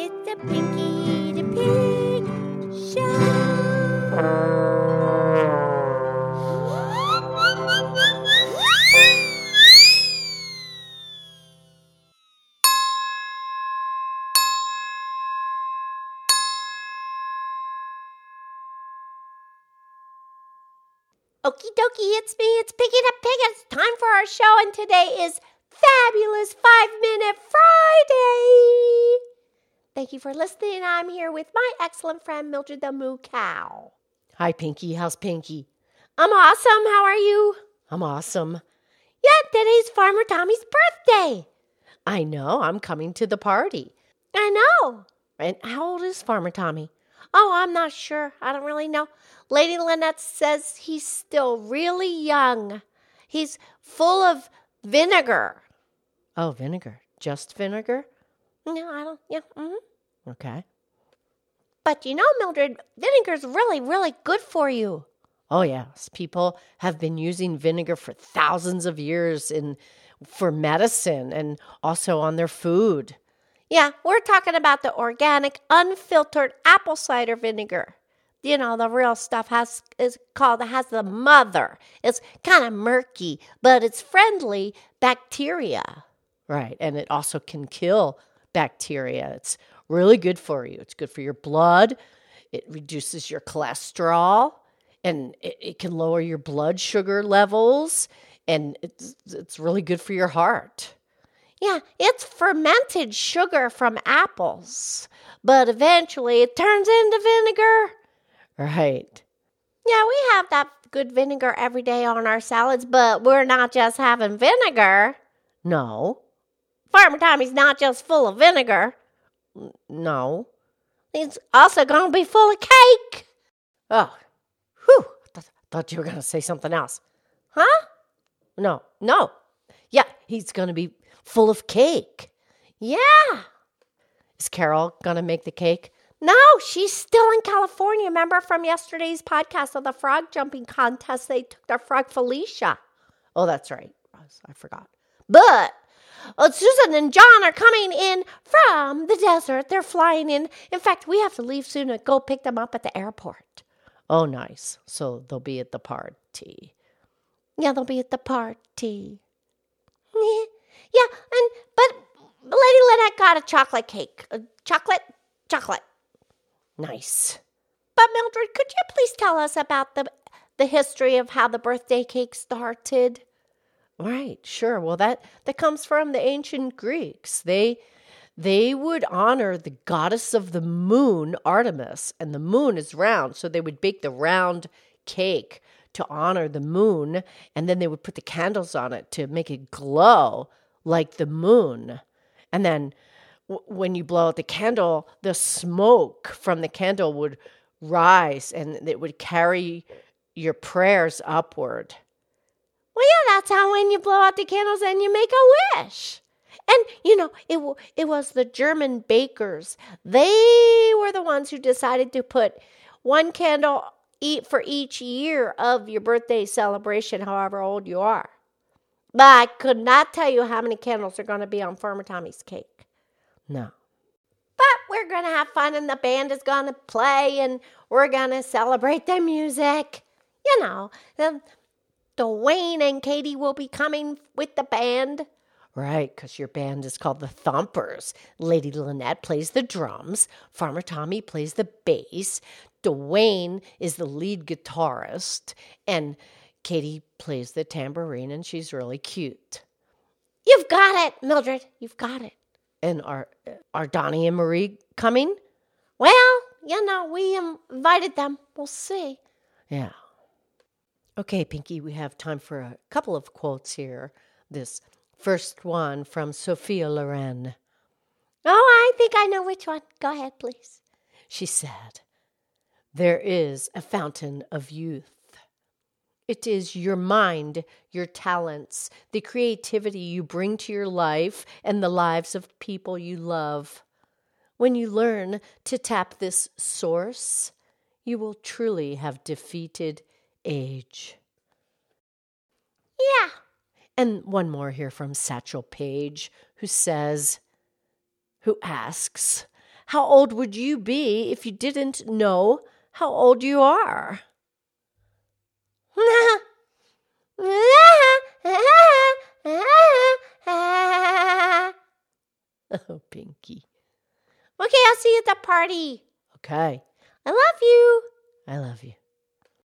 It's a Pinky the Pig Show. Okie dokie, it's me, it's Piggy the Pig. It's time for our show, and today is Fabulous Five Minute Friday. You for listening. I'm here with my excellent friend Mildred the Moo Cow. Hi, Pinky. How's Pinky? I'm awesome. How are you? I'm awesome. Yeah, today's Farmer Tommy's birthday. I know. I'm coming to the party. I know. And how old is Farmer Tommy? Oh, I'm not sure. I don't really know. Lady Lynette says he's still really young. He's full of vinegar. Oh, vinegar. Just vinegar? No, I don't. Yeah. Mm hmm Okay. But you know, Mildred, vinegar's really, really good for you. Oh, yes. People have been using vinegar for thousands of years in for medicine and also on their food. Yeah, we're talking about the organic, unfiltered apple cider vinegar. You know, the real stuff has is called has the mother. It's kind of murky, but it's friendly bacteria. Right. And it also can kill bacteria. It's really good for you. It's good for your blood. It reduces your cholesterol and it, it can lower your blood sugar levels. And it's, it's really good for your heart. Yeah, it's fermented sugar from apples, but eventually it turns into vinegar. Right. Yeah, we have that good vinegar every day on our salads, but we're not just having vinegar. No. Farmer Tommy's not just full of vinegar. No. He's also to be full of cake. Oh, whew. Th- thought you were to say something else. Huh? No, no. Yeah, he's to be full of cake. Yeah. Is Carol to make the cake? No, she's still in California. Remember from yesterday's podcast of the frog jumping contest, they took their frog Felicia. Oh, that's right. I forgot. But uh, Susan and John are coming in from the desert. They're flying in. In fact, we have to leave soon to go pick them up at the airport. Oh, nice. So they'll be at the party. Yeah, they'll be at the party. Yeah, and but Lady Lynette got a chocolate cake. A chocolate, chocolate. Nice. But Mildred, could you please tell us about the the history of how the birthday cake started? Right, sure. Well, that that comes from the ancient Greeks. They they would honor the goddess of the moon, Artemis, and the moon is round, so they would bake the round cake to honor the moon, and then they would put the candles on it to make it glow like the moon. And then w- when you blow out the candle, the smoke from the candle would rise and it would carry your prayers upward. Well, yeah, that's how when you blow out the candles and you make a wish. And you know, it it was the German bakers. They were the ones who decided to put one candle eat for each year of your birthday celebration, however old you are. But I could not tell you how many candles are going to be on Farmer Tommy's cake. No. But we're going to have fun, and the band is going to play, and we're going to celebrate the music. You know, the, Dwayne and Katie will be coming with the band. Right, because your band is called the Thumpers. Lady Lynette plays the drums, Farmer Tommy plays the bass, Dwayne is the lead guitarist, and Katie plays the tambourine, and she's really cute. You've got it, Mildred. You've got it. And are are Donnie and Marie coming? Well, you know, we invited them. We'll see. Yeah. Okay, Pinky, we have time for a couple of quotes here. This first one from Sophia Loren. Oh, I think I know which one. Go ahead, please. She said, There is a fountain of youth. It is your mind, your talents, the creativity you bring to your life and the lives of people you love. When you learn to tap this source, you will truly have defeated age. Yeah. And one more here from Satchel Paige, who says, who asks, How old would you be if you didn't know how old you are? oh, Pinky. Okay, I'll see you at the party. Okay. I love you. I love you.